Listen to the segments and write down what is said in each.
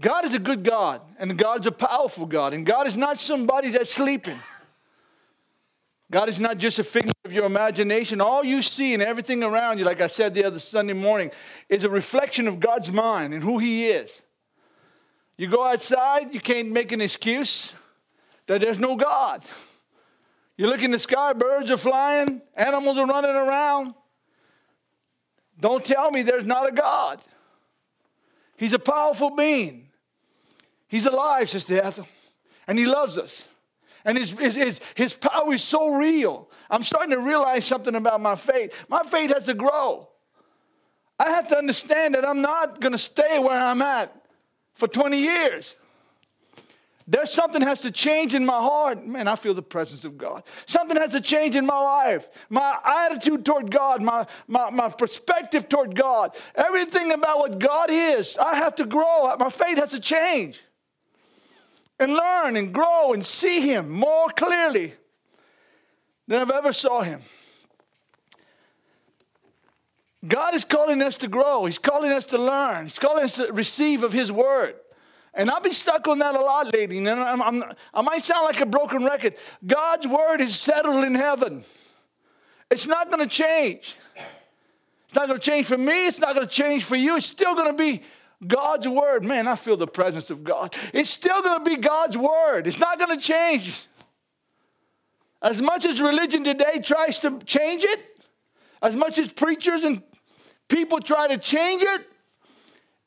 God is a good God, and God's a powerful God, and God is not somebody that's sleeping. God is not just a figment of your imagination. All you see and everything around you, like I said the other Sunday morning, is a reflection of God's mind and who He is. You go outside, you can't make an excuse that there's no God. You look in the sky, birds are flying, animals are running around. Don't tell me there's not a God. He's a powerful being. He's alive, Sister Ethel, and He loves us. And his, his, his, his power is so real. I'm starting to realize something about my faith. My faith has to grow. I have to understand that I'm not going to stay where I'm at for 20 years. There's something has to change in my heart. Man, I feel the presence of God. Something has to change in my life. My attitude toward God, my, my, my perspective toward God, everything about what God is, I have to grow. My faith has to change and learn and grow and see Him more clearly than I've ever saw Him. God is calling us to grow. He's calling us to learn. He's calling us to receive of His Word. And I've been stuck on that a lot lately. And I'm, I'm, i might sound like a broken record. God's Word is settled in heaven. It's not going to change. It's not going to change for me. It's not going to change for you. It's still going to be God's word, man, I feel the presence of God. It's still going to be God's word, it's not going to change. As much as religion today tries to change it, as much as preachers and people try to change it,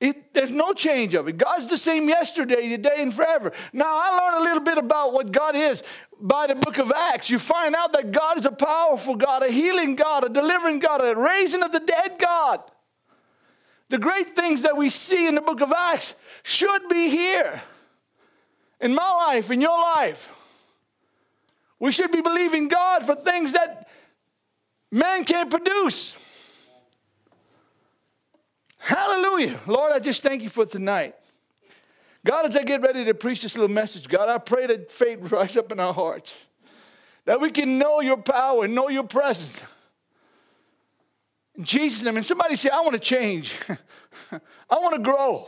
it, there's no change of it. God's the same yesterday, today, and forever. Now, I learned a little bit about what God is by the book of Acts. You find out that God is a powerful God, a healing God, a delivering God, a raising of the dead God. The great things that we see in the book of Acts should be here in my life, in your life. We should be believing God for things that man can't produce. Hallelujah. Lord, I just thank you for tonight. God, as I get ready to preach this little message, God, I pray that faith rise up in our hearts, that we can know your power and know your presence. Jesus' name. And somebody say, I want to change. I want to grow.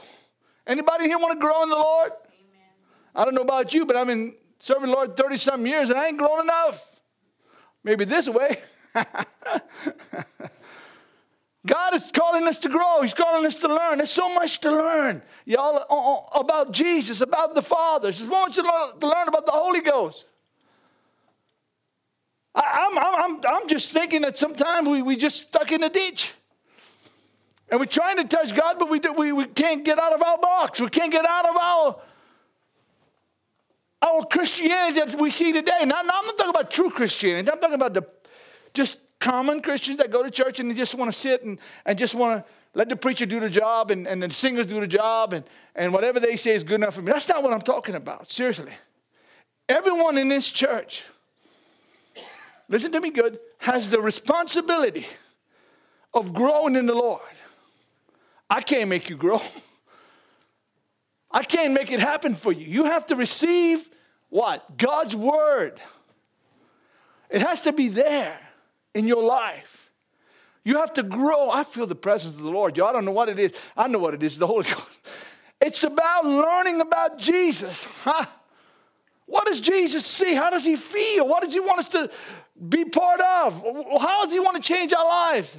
Anybody here want to grow in the Lord? Amen. I don't know about you, but I've been serving the Lord 30 something years and I ain't grown enough. Maybe this way. God is calling us to grow. He's calling us to learn. There's so much to learn, y'all, uh, uh, about Jesus, about the Father. There's so much to learn about the Holy Ghost. I, am I'm, I'm, I'm just thinking that sometimes we, we just stuck in a ditch. And we're trying to touch God, but we, do, we, we can't get out of our box. We can't get out of our, our Christianity that we see today. Now, now I'm not talking about true Christianity. I'm talking about the just common Christians that go to church and they just want to sit and, and just want to let the preacher do the job and, and the singers do the job and, and whatever they say is good enough for me. That's not what I'm talking about, seriously. Everyone in this church listen to me good, has the responsibility of growing in the Lord. I can't make you grow. I can't make it happen for you. You have to receive what? God's word. It has to be there in your life. You have to grow. I feel the presence of the Lord. Y'all don't know what it is. I know what it is the Holy Ghost. It's about learning about Jesus. What does Jesus see? How does he feel? What does he want us to be part of? How does He want to change our lives?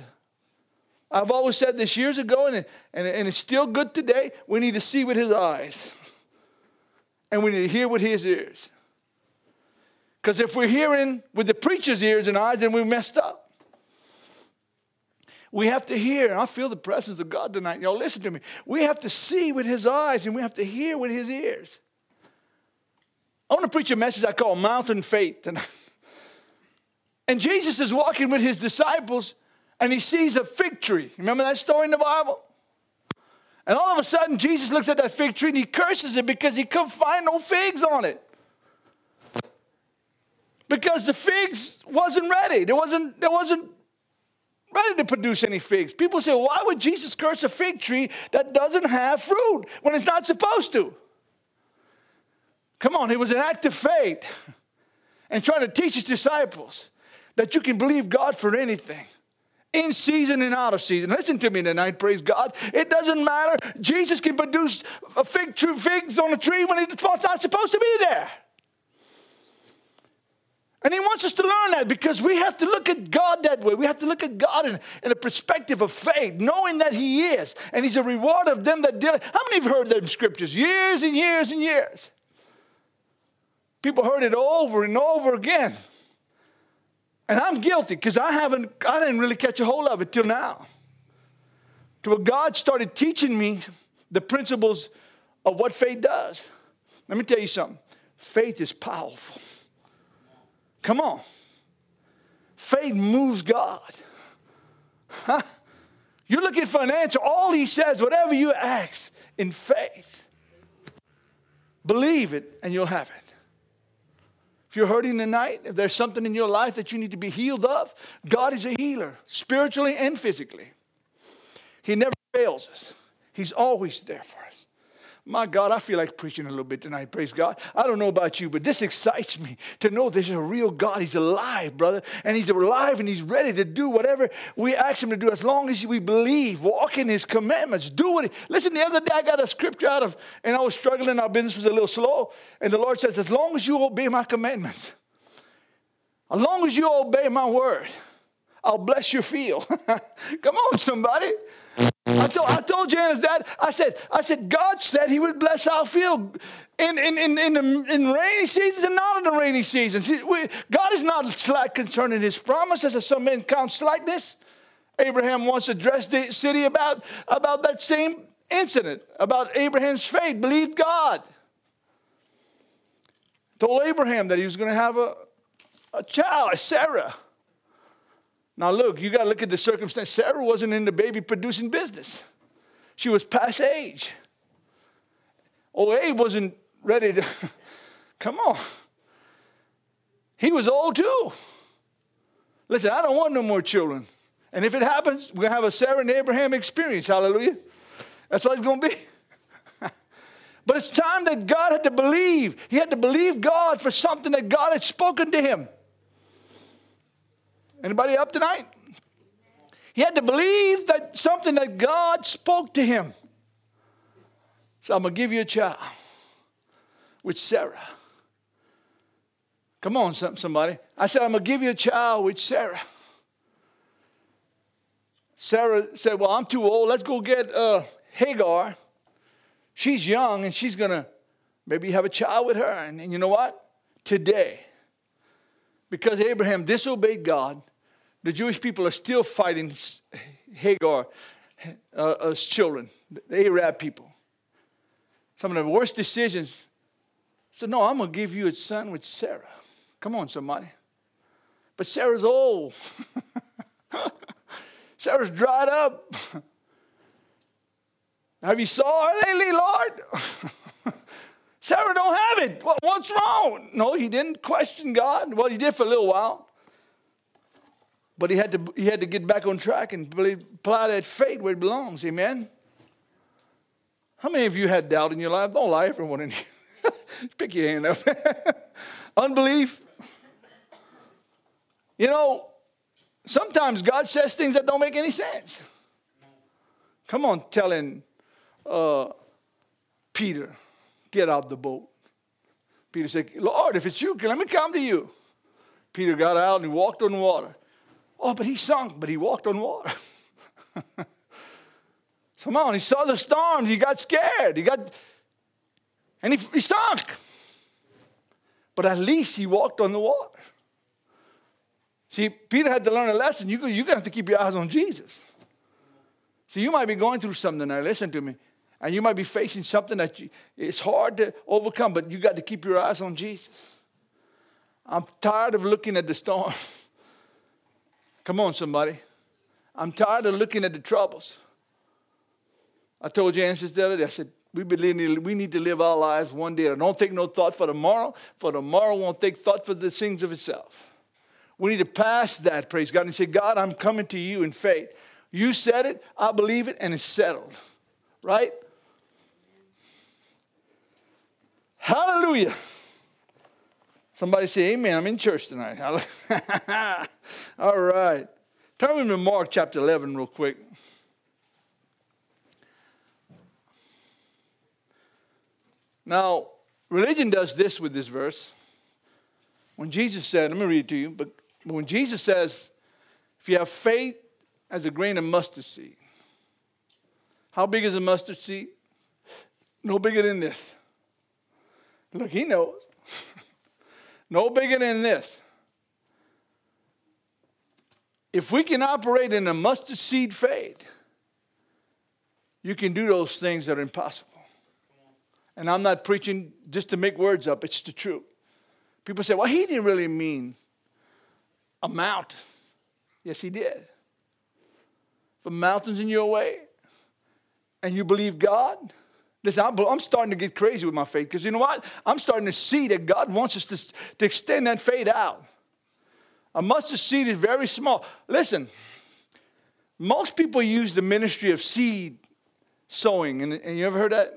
I've always said this years ago, and, and, and it's still good today. We need to see with His eyes, and we need to hear with His ears. Because if we're hearing with the preacher's ears and eyes, then we messed up. We have to hear. I feel the presence of God tonight. Y'all listen to me. We have to see with his eyes and we have to hear with his ears. I want to preach a message I call Mountain Faith tonight. And Jesus is walking with his disciples and he sees a fig tree. Remember that story in the Bible? And all of a sudden, Jesus looks at that fig tree and he curses it because he couldn't find no figs on it. Because the figs wasn't ready. There wasn't, there wasn't ready to produce any figs. People say, why would Jesus curse a fig tree that doesn't have fruit when it's not supposed to? Come on, it was an act of faith and trying to teach his disciples that you can believe God for anything. in season and out of season. Listen to me tonight, praise God. It doesn't matter. Jesus can produce a fig figs on a tree when it's not supposed to be there. And he wants us to learn that because we have to look at God that way. We have to look at God in, in a perspective of faith, knowing that he is. And he's a reward of them that deal. How many have heard them scriptures? Years and years and years. People heard it over and over again. And I'm guilty because I haven't, I didn't really catch a hold of it till now. Till God started teaching me the principles of what faith does. Let me tell you something. Faith is powerful. Come on. Faith moves God. You're looking for an answer. All he says, whatever you ask in faith, believe it and you'll have it. If you're hurting tonight, if there's something in your life that you need to be healed of, God is a healer, spiritually and physically. He never fails us, He's always there for us. My God, I feel like preaching a little bit tonight. Praise God. I don't know about you, but this excites me to know there's a real God. He's alive, brother. And He's alive and He's ready to do whatever we ask Him to do as long as we believe, walk in His commandments, do what He. Listen, the other day I got a scripture out of, and I was struggling. Our business was a little slow. And the Lord says, as long as you obey my commandments, as long as you obey my word, I'll bless your field. Come on, somebody. I told, I told Janice that. I said, I said, God said he would bless our field in, in, in, in, the, in rainy seasons and not in the rainy seasons. We, God is not slack concerning his promises, as some men count slackness. Abraham once addressed the city about, about that same incident, about Abraham's faith, believed God. Told Abraham that he was going to have a, a child, Sarah. Now, look, you got to look at the circumstance. Sarah wasn't in the baby producing business, she was past age. Abe wasn't ready to. Come on. He was old too. Listen, I don't want no more children. And if it happens, we're going to have a Sarah and Abraham experience. Hallelujah. That's what it's going to be. but it's time that God had to believe. He had to believe God for something that God had spoken to him. Anybody up tonight? He had to believe that something that God spoke to him. So I'm going to give you a child with Sarah. Come on, somebody. I said, I'm going to give you a child with Sarah. Sarah said, Well, I'm too old. Let's go get uh, Hagar. She's young and she's going to maybe have a child with her. And, and you know what? Today, because Abraham disobeyed God, the Jewish people are still fighting Hagar uh, children, the Arab people. Some of the worst decisions. So, no, I'm going to give you a son with Sarah. Come on, somebody. But Sarah's old. Sarah's dried up. Have you saw her lately, Lord? Sarah don't have it. What's wrong? No, he didn't question God. Well, he did for a little while. But he had to, he had to get back on track and apply that faith where it belongs. Amen? How many of you had doubt in your life? Don't lie, everyone in here. Pick your hand up. Unbelief. You know, sometimes God says things that don't make any sense. Come on, telling uh, Peter, get out the boat. Peter said, Lord, if it's you, let me come to you. Peter got out and he walked on water. Oh, but he sunk, but he walked on water. Come on, he saw the storms, he got scared, he got, and he, he sunk. But at least he walked on the water. See, Peter had to learn a lesson. You, you're going to have to keep your eyes on Jesus. See, you might be going through something now, listen to me. And you might be facing something that you, it's hard to overcome, but you got to keep your eyes on Jesus. I'm tired of looking at the storm. Come on, somebody. I'm tired of looking at the troubles. I told Janice the other day, I said, we believe we need to live our lives one day. I don't take no thought for tomorrow, for tomorrow won't take thought for the things of itself. We need to pass that, praise God, and say, God, I'm coming to you in faith. You said it, I believe it, and it's settled. Right? Hallelujah. Somebody say, Amen. I'm in church tonight. All right. Turn with me to Mark chapter 11 real quick. Now, religion does this with this verse. When Jesus said, let me read it to you, but when Jesus says, if you have faith as a grain of mustard seed, how big is a mustard seed? No bigger than this. Look, he knows. no bigger than this. If we can operate in a mustard seed faith, you can do those things that are impossible. And I'm not preaching just to make words up, it's the truth. People say, well, he didn't really mean amount. Yes, he did. If a mountain's in your way and you believe God, listen, I'm starting to get crazy with my faith because you know what? I'm starting to see that God wants us to, to extend that faith out. A mustard seed is very small. Listen, most people use the ministry of seed sowing, and, and you ever heard that?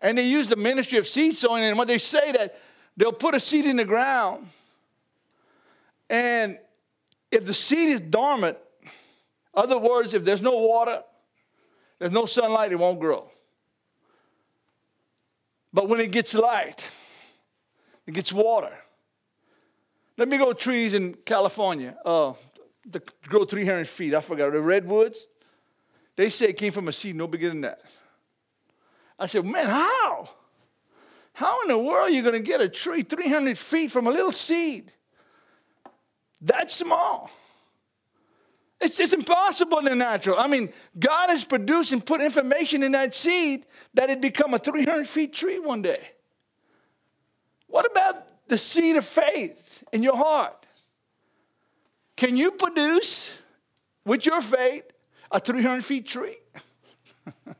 And they use the ministry of seed sowing, and what they say that they'll put a seed in the ground, and if the seed is dormant, other words, if there's no water, there's no sunlight, it won't grow. But when it gets light, it gets water. Let me go trees in California. Uh, the grow 300 feet. I forgot the redwoods. They say it came from a seed no bigger than that. I said, man, how? How in the world are you going to get a tree 300 feet from a little seed? That small. It's, it's impossible in the natural. I mean, God has produced and put information in that seed that it become a 300 feet tree one day. What about the seed of faith in your heart? Can you produce with your faith a 300 feet tree?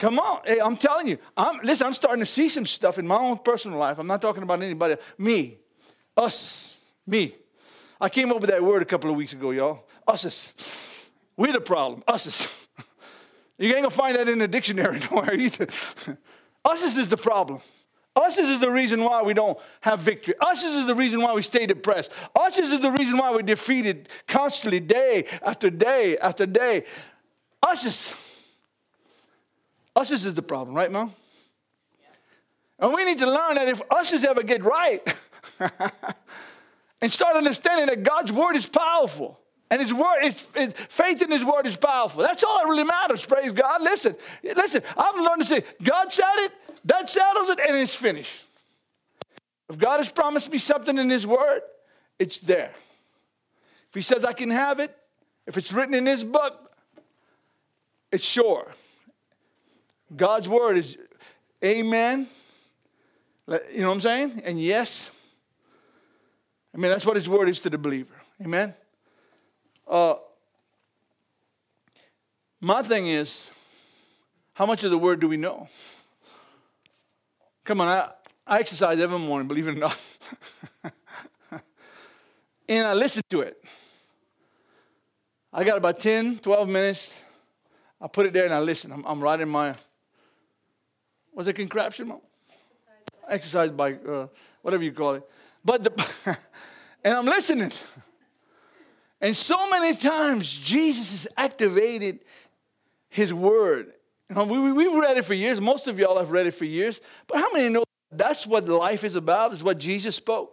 Come on. Hey, I'm telling you. I'm, listen, I'm starting to see some stuff in my own personal life. I'm not talking about anybody. Me. Us. Me. I came up with that word a couple of weeks ago, y'all. Us. We're the problem. Us. You ain't gonna find that in the dictionary nowhere either. Us is the problem. Us is the reason why we don't have victory. Us is the reason why we stay depressed. Us is the reason why we're defeated constantly, day after day after day. Us is. Us is the problem, right, Mom? And we need to learn that if us ever get right and start understanding that God's word is powerful and his word is, faith in his word is powerful. That's all that really matters. Praise God. Listen, listen, I've learned to say, God said it, that settles it, and it's finished. If God has promised me something in his word, it's there. If he says I can have it, if it's written in his book, it's sure. God's word is amen. You know what I'm saying? And yes. I mean, that's what his word is to the believer. Amen. Uh, my thing is, how much of the word do we know? Come on, I, I exercise every morning, believe it or not. and I listen to it. I got about 10, 12 minutes. I put it there and I listen. I'm, I'm my was it contraption? Exercise bike, uh, whatever you call it. But the, and I'm listening. And so many times Jesus has activated his word. You know, we, we've read it for years. Most of y'all have read it for years. But how many know that's what life is about, is what Jesus spoke?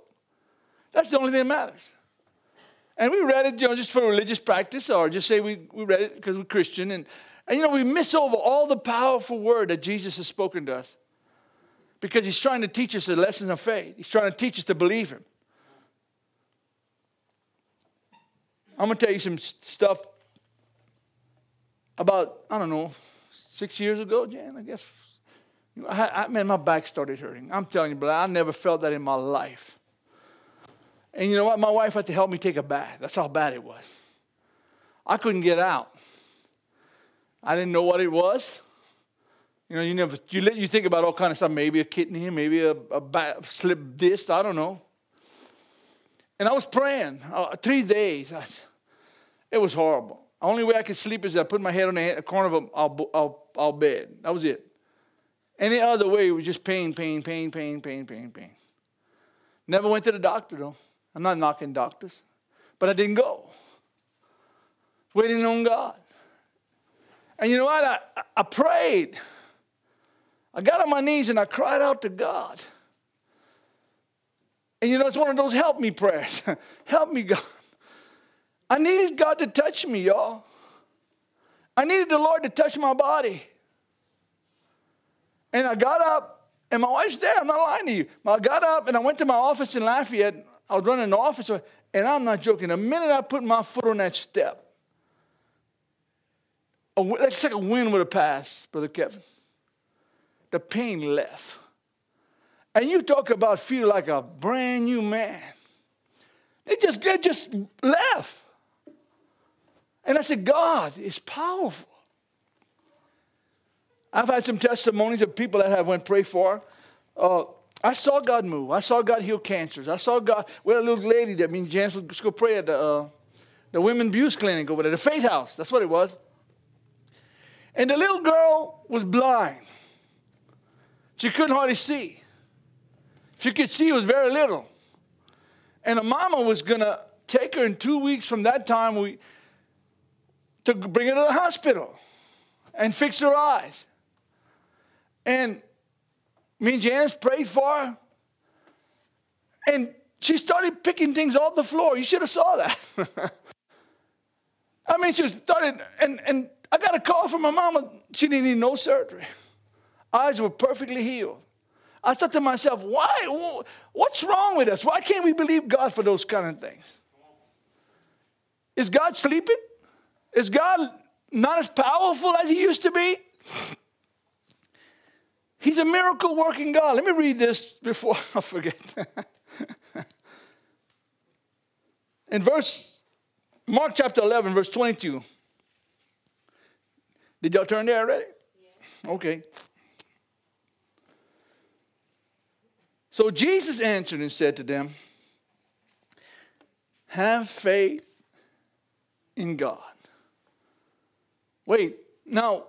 That's the only thing that matters. And we read it, you know, just for religious practice, or just say we, we read it because we're Christian. And and you know, we miss over all the powerful word that Jesus has spoken to us because he's trying to teach us a lesson of faith. He's trying to teach us to believe him. I'm going to tell you some stuff about, I don't know, six years ago, Jan, I guess. I, I, man, my back started hurting. I'm telling you, brother, I never felt that in my life. And you know what? My wife had to help me take a bath. That's how bad it was. I couldn't get out. I didn't know what it was. You know, you never you let you think about all kind of stuff. Maybe a kidney, maybe a, a slip disc. I don't know. And I was praying uh, three days. I, it was horrible. Only way I could sleep is I put my head on the corner of our, our, bed. That was it. Any other way, was just pain, pain, pain, pain, pain, pain, pain. Never went to the doctor though. I'm not knocking doctors. But I didn't go. Waiting on God. And you know what? I, I prayed. I got on my knees and I cried out to God. And you know, it's one of those help me prayers. help me, God. I needed God to touch me, y'all. I needed the Lord to touch my body. And I got up, and my wife's there. I'm not lying to you. I got up and I went to my office in Lafayette. I was running the office, and I'm not joking. The minute I put my foot on that step, it's like a wind would have passed, Brother Kevin. The pain left. And you talk about feel like a brand new man. It just, it just left. And I said, God is powerful. I've had some testimonies of people that have went pray for. Uh, I saw God move. I saw God heal cancers. I saw God. We had a little lady that means Janice would go pray at the, uh, the women abuse clinic over there, the Faith House. That's what it was. And the little girl was blind. She couldn't hardly see. If she could see, it was very little. And the mama was going to take her in two weeks from that time. We, to bring her to the hospital and fix her eyes. And me and Janice prayed for her. And she started picking things off the floor. You should have saw that. I mean, she was started, and, and I got a call from my mama. She didn't need no surgery. Eyes were perfectly healed. I thought to myself, why? What's wrong with us? Why can't we believe God for those kind of things? Is God sleeping? Is God not as powerful as He used to be? He's a miracle working God. Let me read this before I forget. In verse, Mark chapter 11, verse 22. Did y'all turn there already? Yeah. Okay. So Jesus answered and said to them, Have faith in God. Wait, now,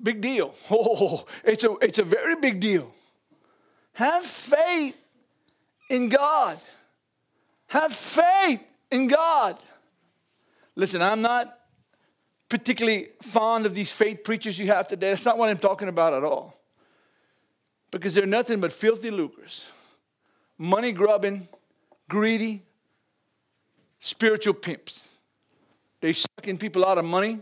big deal. Oh, it's a, it's a very big deal. Have faith in God. Have faith in God. Listen, I'm not particularly fond of these faith preachers you have today. That's not what I'm talking about at all. Because they're nothing but filthy lucres, money grubbing, greedy, spiritual pimps. They're sucking people out of money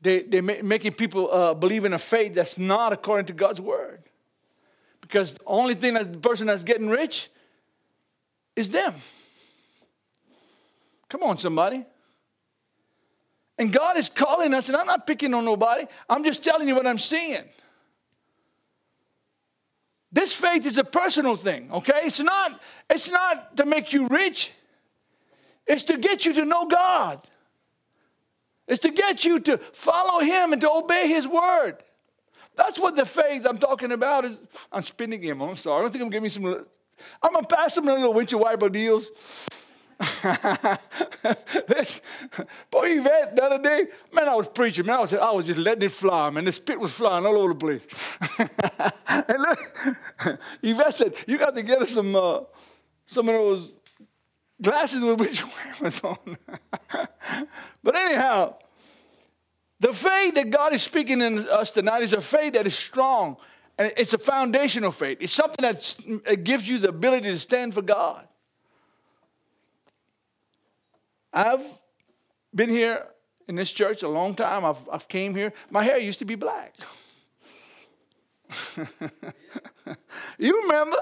they, they're making people uh, believe in a faith that's not according to God's word. Because the only thing that the person that's getting rich is them. Come on, somebody. And God is calling us, and I'm not picking on nobody, I'm just telling you what I'm seeing. This faith is a personal thing, okay? It's not, it's not to make you rich, it's to get you to know God. It's to get you to follow him and to obey his word. That's what the faith I'm talking about is. I'm spinning him. I'm sorry. I don't think I'm giving some. I'm gonna pass some little windshield wiper deals. Boy, Yvette, the other day, man, I was preaching, man, I was, I was just letting it fly, man. The spit was flying all over the place. and look, Yvette said, You got to get us some, uh, some of those glasses with which was on. but anyhow, the faith that God is speaking in us tonight is a faith that is strong. And it's a foundational faith. It's something that gives you the ability to stand for God. I've been here in this church a long time. I've, I've came here. My hair used to be black. you remember?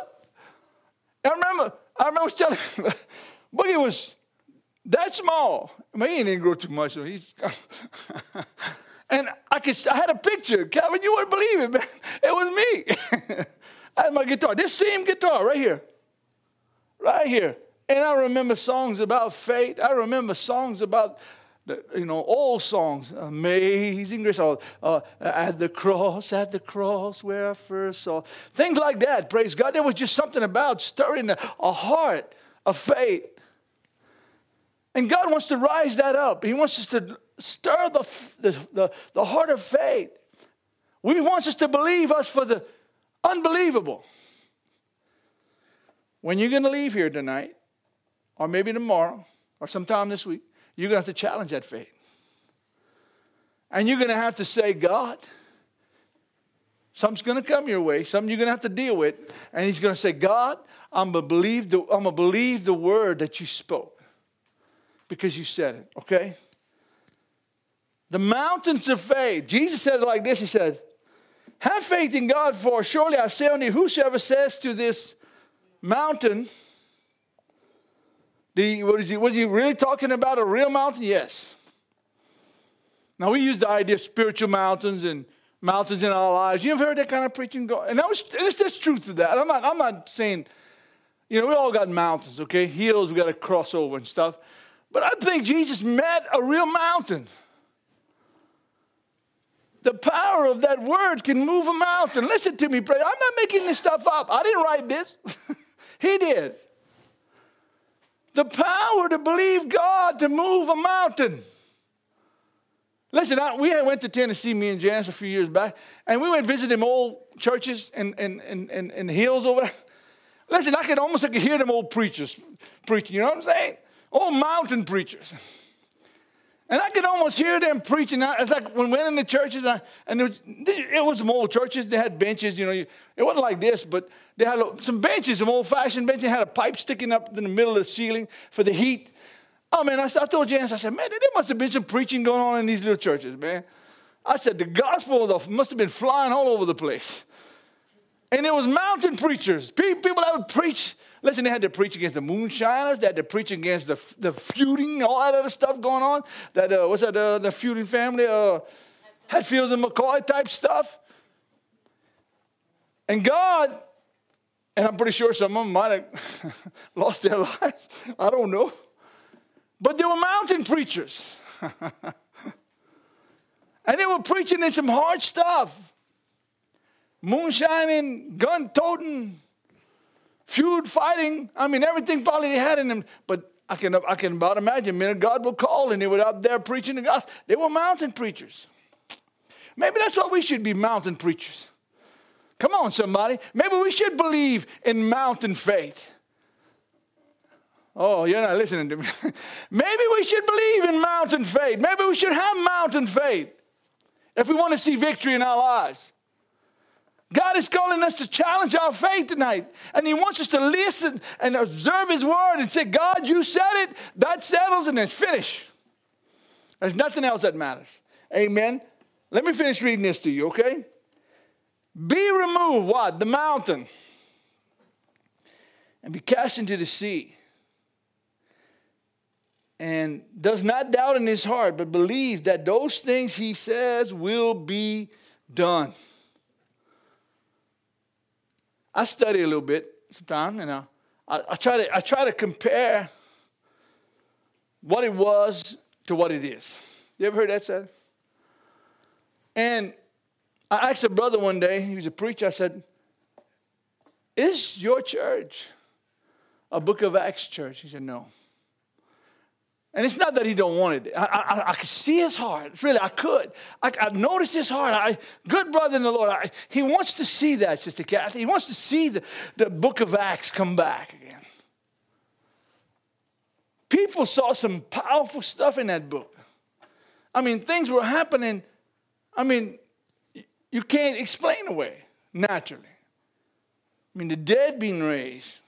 I remember. I remember telling but he was that small. I mean, he didn't grow too much, so he's. and I could, I had a picture, Calvin. You wouldn't believe it, man. It was me. I had my guitar, this same guitar right here, right here. And I remember songs about faith. I remember songs about you know, old songs, Amazing Grace, uh, uh, at the cross, at the cross where I first saw. Things like that, praise God. There was just something about stirring a, a heart of faith. And God wants to rise that up. He wants us to stir the, the, the, the heart of faith. He wants us to believe us for the unbelievable. When you're going to leave here tonight, or maybe tomorrow, or sometime this week, you're going to have to challenge that faith. And you're going to have to say, God, something's going to come your way, something you're going to have to deal with. And He's going to say, God, I'm going to believe the, word that you spoke because you said it, okay? The mountains of faith. Jesus said it like this He said, Have faith in God, for surely I say unto you, whosoever says to this mountain, the, what is he, was he really talking about a real mountain? Yes. Now we use the idea of spiritual mountains and mountains in our lives. You ever heard that kind of preaching go? And that was there's, there's truth to that. I'm not, I'm not saying, you know, we all got mountains, okay? Hills we got to cross over and stuff. But I think Jesus met a real mountain. The power of that word can move a mountain. Listen to me, pray. I'm not making this stuff up. I didn't write this. he did. The power to believe God to move a mountain. Listen, I, we went to Tennessee, me and Janice, a few years back, and we went visiting old churches and, and, and, and, and hills over there. Listen, I could almost I could hear them old preachers preaching, you know what I'm saying? Old mountain preachers. And I could almost hear them preaching. It's like when we went in the churches, and, and it, was, it was some old churches. They had benches, you know. It wasn't like this, but they had some benches, some old-fashioned benches. They had a pipe sticking up in the middle of the ceiling for the heat. Oh, man, I, I told Janice, I said, man, there must have been some preaching going on in these little churches, man. I said, the gospel must have been flying all over the place. And it was mountain preachers, people that would preach. Listen, they had to preach against the moonshiners. They had to preach against the, the feuding, all that other stuff going on. That uh, what's that? Uh, the feuding family, uh, Hatfields and McCoy type stuff. And God, and I'm pretty sure some of them might have lost their lives. I don't know. But they were mountain preachers. and they were preaching in some hard stuff. Moonshining, gun toting, feud fighting. I mean, everything probably they had in them. But I can, I can about imagine men of God will call and they were out there preaching the gospel. They were mountain preachers. Maybe that's what we should be mountain preachers. Come on, somebody. Maybe we should believe in mountain faith. Oh, you're not listening to me. Maybe we should believe in mountain faith. Maybe we should have mountain faith if we want to see victory in our lives. God is calling us to challenge our faith tonight. And He wants us to listen and observe His word and say, God, you said it, that settles, and it's finished. There's nothing else that matters. Amen. Let me finish reading this to you, okay? Be removed, what? The mountain. And be cast into the sea and does not doubt in his heart, but believes that those things he says will be done. I study a little bit sometimes, and I, I, I, try to, I try to compare what it was to what it is. You ever heard that said? And I asked a brother one day, he was a preacher, I said, Is your church a book of Acts church? He said, No. And it's not that he don't want it. I, I, I could see his heart. Really, I could. I, I noticed his heart. I, good brother in the Lord. I, he wants to see that, Sister Kathy. He wants to see the, the book of Acts come back again. People saw some powerful stuff in that book. I mean, things were happening. I mean, you can't explain away naturally. I mean, the dead being raised.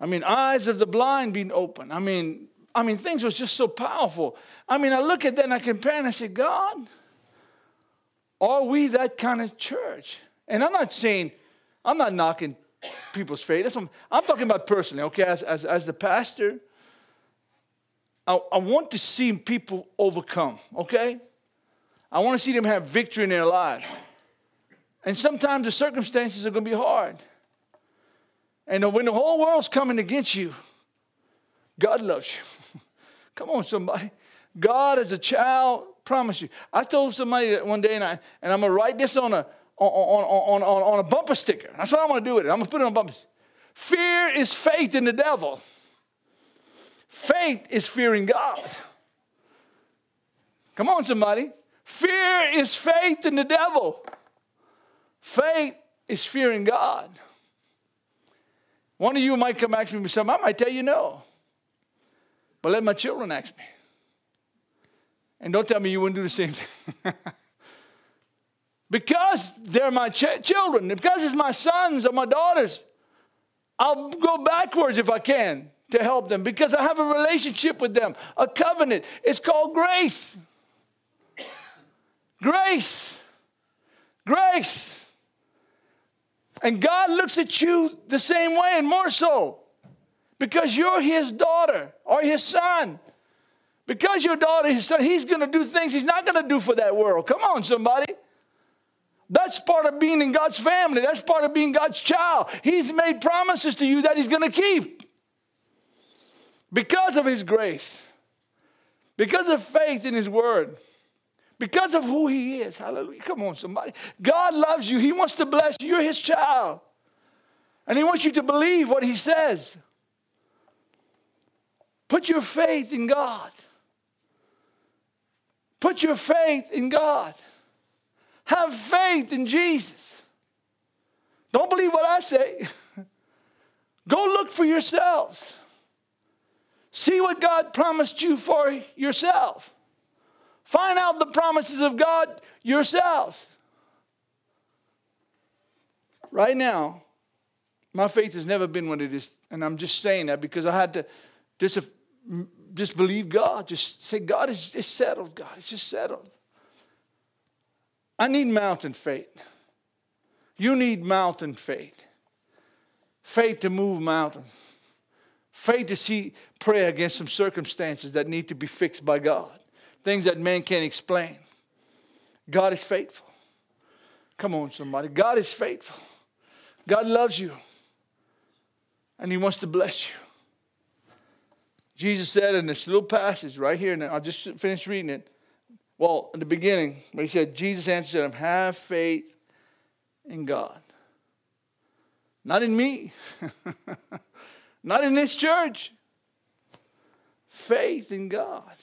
I mean, eyes of the blind being opened. I mean, I mean, things was just so powerful. I mean, I look at that and I compare and I say, God, are we that kind of church? And I'm not saying, I'm not knocking people's faith. That's what I'm, I'm talking about personally, okay? As, as, as the pastor, I, I want to see people overcome, okay? I want to see them have victory in their lives. And sometimes the circumstances are going to be hard. And when the whole world's coming against you, God loves you. Come on, somebody. God as a child promise you. I told somebody that one day, and, I, and I'm going to write this on a, on, on, on, on a bumper sticker. That's what I'm going to do with it. I'm going to put it on a bumper Fear is faith in the devil. Faith is fearing God. Come on, somebody. Fear is faith in the devil. Faith is fearing God. One of you might come back to me with something. I might tell you no. But let my children ask me. And don't tell me you wouldn't do the same thing. because they're my ch- children, because it's my sons or my daughters, I'll go backwards if I can to help them because I have a relationship with them, a covenant. It's called grace. Grace. Grace. And God looks at you the same way and more so because you're his daughter or his son. Because your daughter, his son, he's going to do things he's not going to do for that world. Come on, somebody. That's part of being in God's family. That's part of being God's child. He's made promises to you that he's going to keep because of his grace, because of faith in his word, because of who he is. Hallelujah. Come on, somebody. God loves you. He wants to bless you. You're his child. And he wants you to believe what he says. Put your faith in God. Put your faith in God. Have faith in Jesus. Don't believe what I say. Go look for yourselves. See what God promised you for yourself. Find out the promises of God yourself. Right now, my faith has never been what it is. And I'm just saying that because I had to just, just believe God. Just say, God, is it's settled. God, it's just settled. I need mountain faith. You need mountain faith. Faith to move mountains. Faith to see, pray against some circumstances that need to be fixed by God. Things that man can't explain. God is faithful. Come on, somebody. God is faithful. God loves you. And He wants to bless you. Jesus said in this little passage right here, and I'll just finish reading it. Well, in the beginning, when he said, Jesus answered him, Have faith in God. Not in me, not in this church. Faith in God.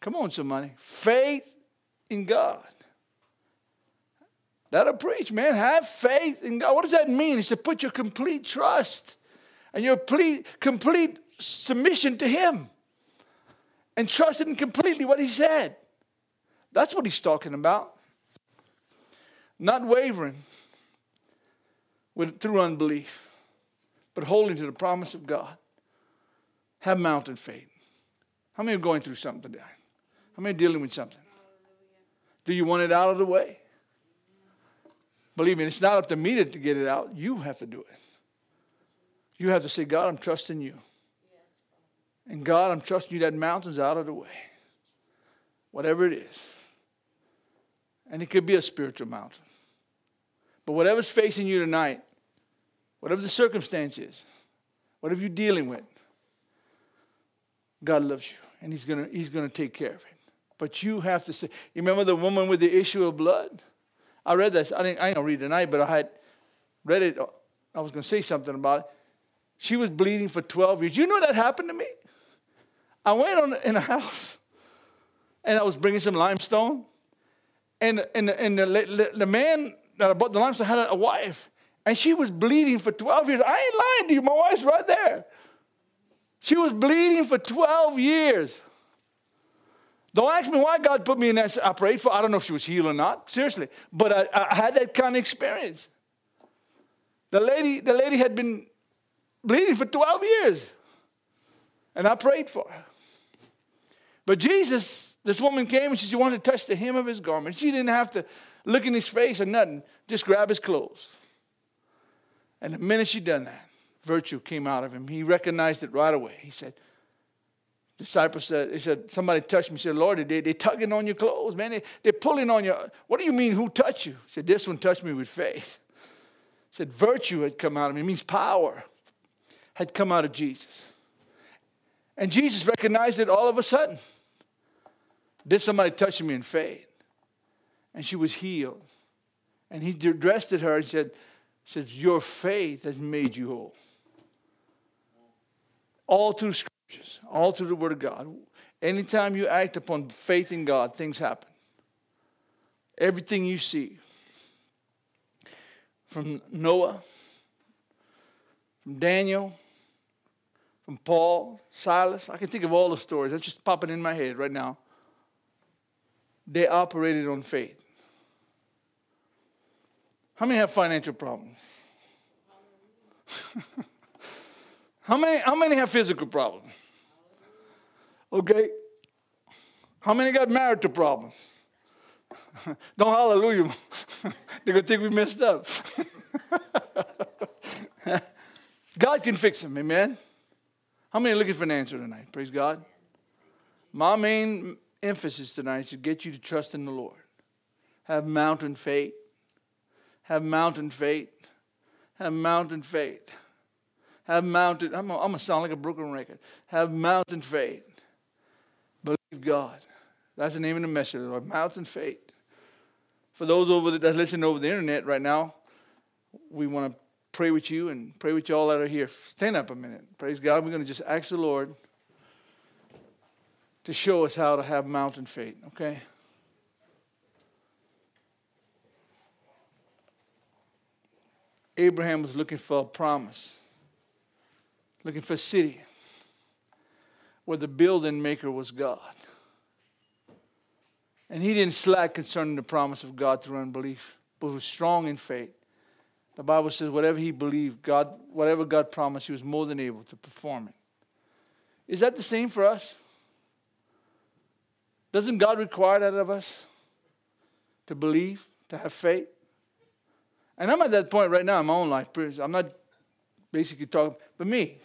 Come on, somebody. Faith in God. That'll preach, man. Have faith in God. What does that mean? It's to put your complete trust and your complete submission to Him and trusted in completely what he said. That's what he's talking about. Not wavering with, through unbelief, but holding to the promise of God. Have mountain faith. How many are going through something today? How many are dealing with something? Do you want it out of the way? Believe me, it's not up to me to get it out. You have to do it. You have to say, God, I'm trusting you. And God, I'm trusting you that mountain's out of the way. Whatever it is. And it could be a spiritual mountain. But whatever's facing you tonight, whatever the circumstance is, whatever you're dealing with, God loves you and He's gonna, he's gonna take care of it. But you have to say, you remember the woman with the issue of blood? I read this. I didn't, I didn't read it tonight, but I had read it. I was gonna say something about it. She was bleeding for 12 years. You know that happened to me? I went on, in a house and I was bringing some limestone. And, and, and the, the man that I bought the limestone had a wife. And she was bleeding for 12 years. I ain't lying to you. My wife's right there. She was bleeding for 12 years. Don't ask me why God put me in that. I prayed for. I don't know if she was healed or not. Seriously, but I, I had that kind of experience. The lady, the lady had been bleeding for 12 years, and I prayed for her. But Jesus, this woman came and said, she wanted to touch the hem of his garment. She didn't have to look in his face or nothing, just grab his clothes. And the minute she done that, virtue came out of him. He recognized it right away. He said, disciple said, he said, somebody touched me. He said, Lord, they, they tugging on your clothes, man. They, they're pulling on your, what do you mean who touched you? He said, this one touched me with faith. He said, virtue had come out of me. It means power had come out of Jesus. And Jesus recognized it all of a sudden. Did somebody touch me in faith? And she was healed. And he addressed her and said, says, Your faith has made you whole. All through scriptures, all through the word of God. Anytime you act upon faith in God, things happen. Everything you see. From Noah, from Daniel, from Paul, Silas. I can think of all the stories. That's just popping in my head right now. They operated on faith. How many have financial problems? how many how many have physical problems? Okay. How many got marital problems? Don't hallelujah. They're gonna think we messed up. God can fix them, amen. How many are looking for an answer tonight? Praise God. My main emphasis tonight to get you to trust in the Lord. Have mountain faith. Have mountain faith. Have mountain faith. Have mountain. I'm going to sound like a broken record. Have mountain faith. Believe God. That's the name of the message, Lord. Mountain faith. For those over the, that listen over the internet right now, we want to pray with you and pray with you all that are here. Stand up a minute. Praise God. We're going to just ask the Lord to show us how to have mountain faith, okay? Abraham was looking for a promise, looking for a city where the building maker was God. And he didn't slack concerning the promise of God through unbelief, but was strong in faith. The Bible says whatever he believed, God, whatever God promised, he was more than able to perform it. Is that the same for us? Doesn't God require that of us? To believe, to have faith? And I'm at that point right now in my own life. I'm not basically talking, but me.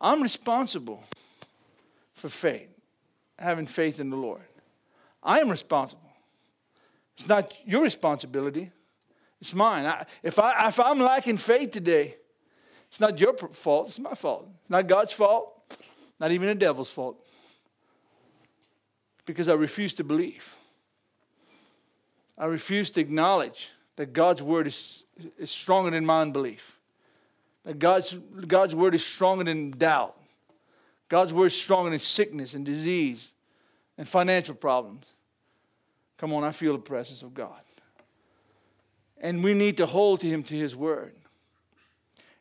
I'm responsible for faith, having faith in the Lord. I am responsible. It's not your responsibility. It's mine. I, if, I, if I'm lacking faith today, it's not your fault, it's my fault. Not God's fault, not even the devil's fault. Because I refuse to believe. I refuse to acknowledge that God's word is, is stronger than my unbelief. That God's, God's word is stronger than doubt. God's word is stronger than sickness and disease and financial problems. Come on, I feel the presence of God. And we need to hold to him to his word.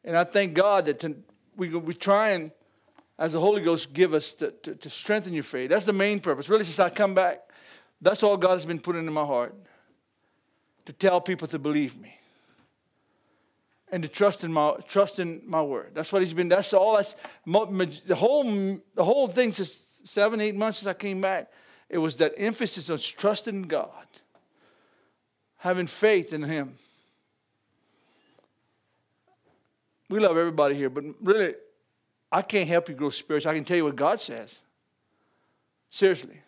And I thank God that to, we, we try and, as the Holy Ghost, give us to, to, to strengthen your faith. That's the main purpose. Really, since I come back, that's all God has been putting in my heart to tell people to believe me and to trust in my trust in my word. That's what he's been. That's all. That's the whole the whole thing since seven eight months since I came back. It was that emphasis on trusting God having faith in Him. We love everybody here, but really, I can't help you grow spiritual. I can tell you what God says. Seriously.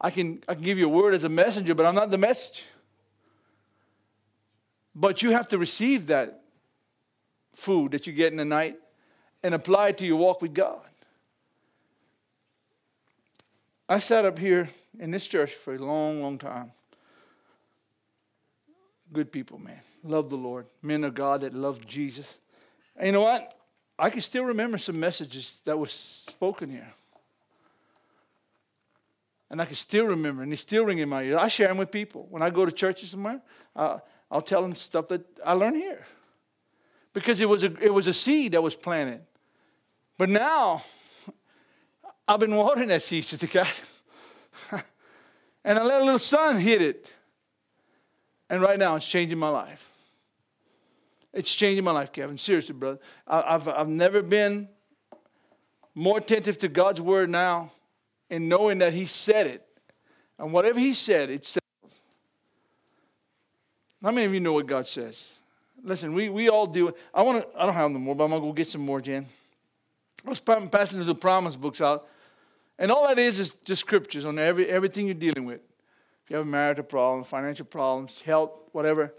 I can, I can give you a word as a messenger, but I'm not the message. But you have to receive that food that you get in the night and apply it to your walk with God. I sat up here in this church for a long, long time good people, man. Love the Lord. Men of God that love Jesus. And you know what? I can still remember some messages that were spoken here. And I can still remember, and they still ring in my ear. I share them with people. When I go to churches somewhere, uh, I'll tell them stuff that I learned here. Because it was, a, it was a seed that was planted. But now, I've been watering that seed, Sister Cat. and I let a little sun hit it. And right now, it's changing my life. It's changing my life, Kevin. Seriously, brother. I've, I've never been more attentive to God's word now and knowing that He said it. And whatever He said, it says. How many of you know what God says? Listen, we, we all do. I want to, I don't have them more, but I'm to go get some more, Jen. I was passing the promise books out. And all that is is just scriptures on every, everything you're dealing with you have a marital problem, financial problems, health, whatever.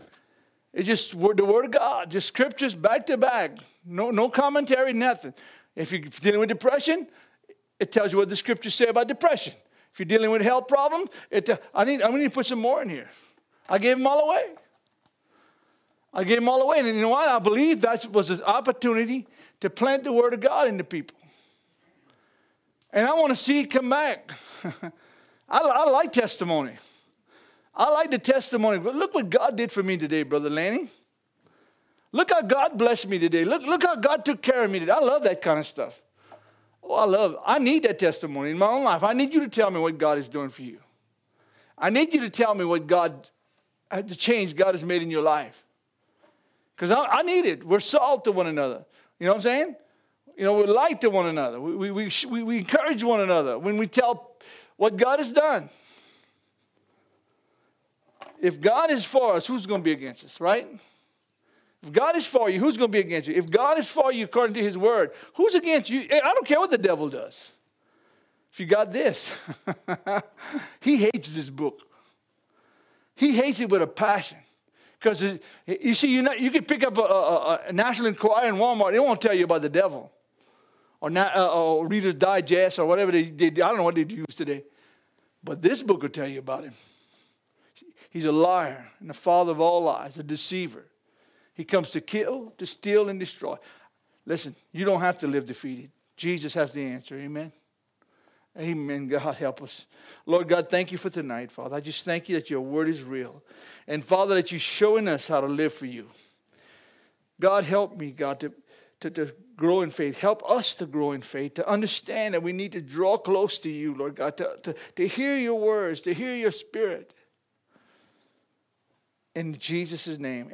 It's just the Word of God, just scriptures back to back. No, no commentary, nothing. If you're dealing with depression, it tells you what the scriptures say about depression. If you're dealing with health problems, it, I, need, I need to put some more in here. I gave them all away. I gave them all away. And you know what? I believe that was an opportunity to plant the Word of God into people. And I want to see it come back. I, I like testimony. I like the testimony. Look what God did for me today, Brother Lanny. Look how God blessed me today. Look, look how God took care of me today. I love that kind of stuff. Oh, I love, I need that testimony in my own life. I need you to tell me what God is doing for you. I need you to tell me what God, uh, the change God has made in your life. Because I, I, need it. We're salt to one another. You know what I'm saying? You know, we're light to one another. We, we, we, we encourage one another when we tell what God has done. If God is for us, who's going to be against us, right? If God is for you, who's going to be against you? If God is for you according to his word, who's against you? I don't care what the devil does. If you got this, he hates this book. He hates it with a passion. Because you see, you, you can pick up a, a, a, National Enquirer in Walmart, it won't tell you about the devil. Or, not, uh, or Reader's Digest or whatever they did. I don't know what they use today. But this book will tell you about him. He's a liar and the father of all lies, a deceiver. He comes to kill, to steal, and destroy. Listen, you don't have to live defeated. Jesus has the answer. Amen. Amen. God help us. Lord God, thank you for tonight, Father. I just thank you that your word is real. And Father, that you're showing us how to live for you. God, help me, God, to, to, to grow in faith. Help us to grow in faith, to understand that we need to draw close to you, Lord God, to, to, to hear your words, to hear your spirit. In Jesus' name.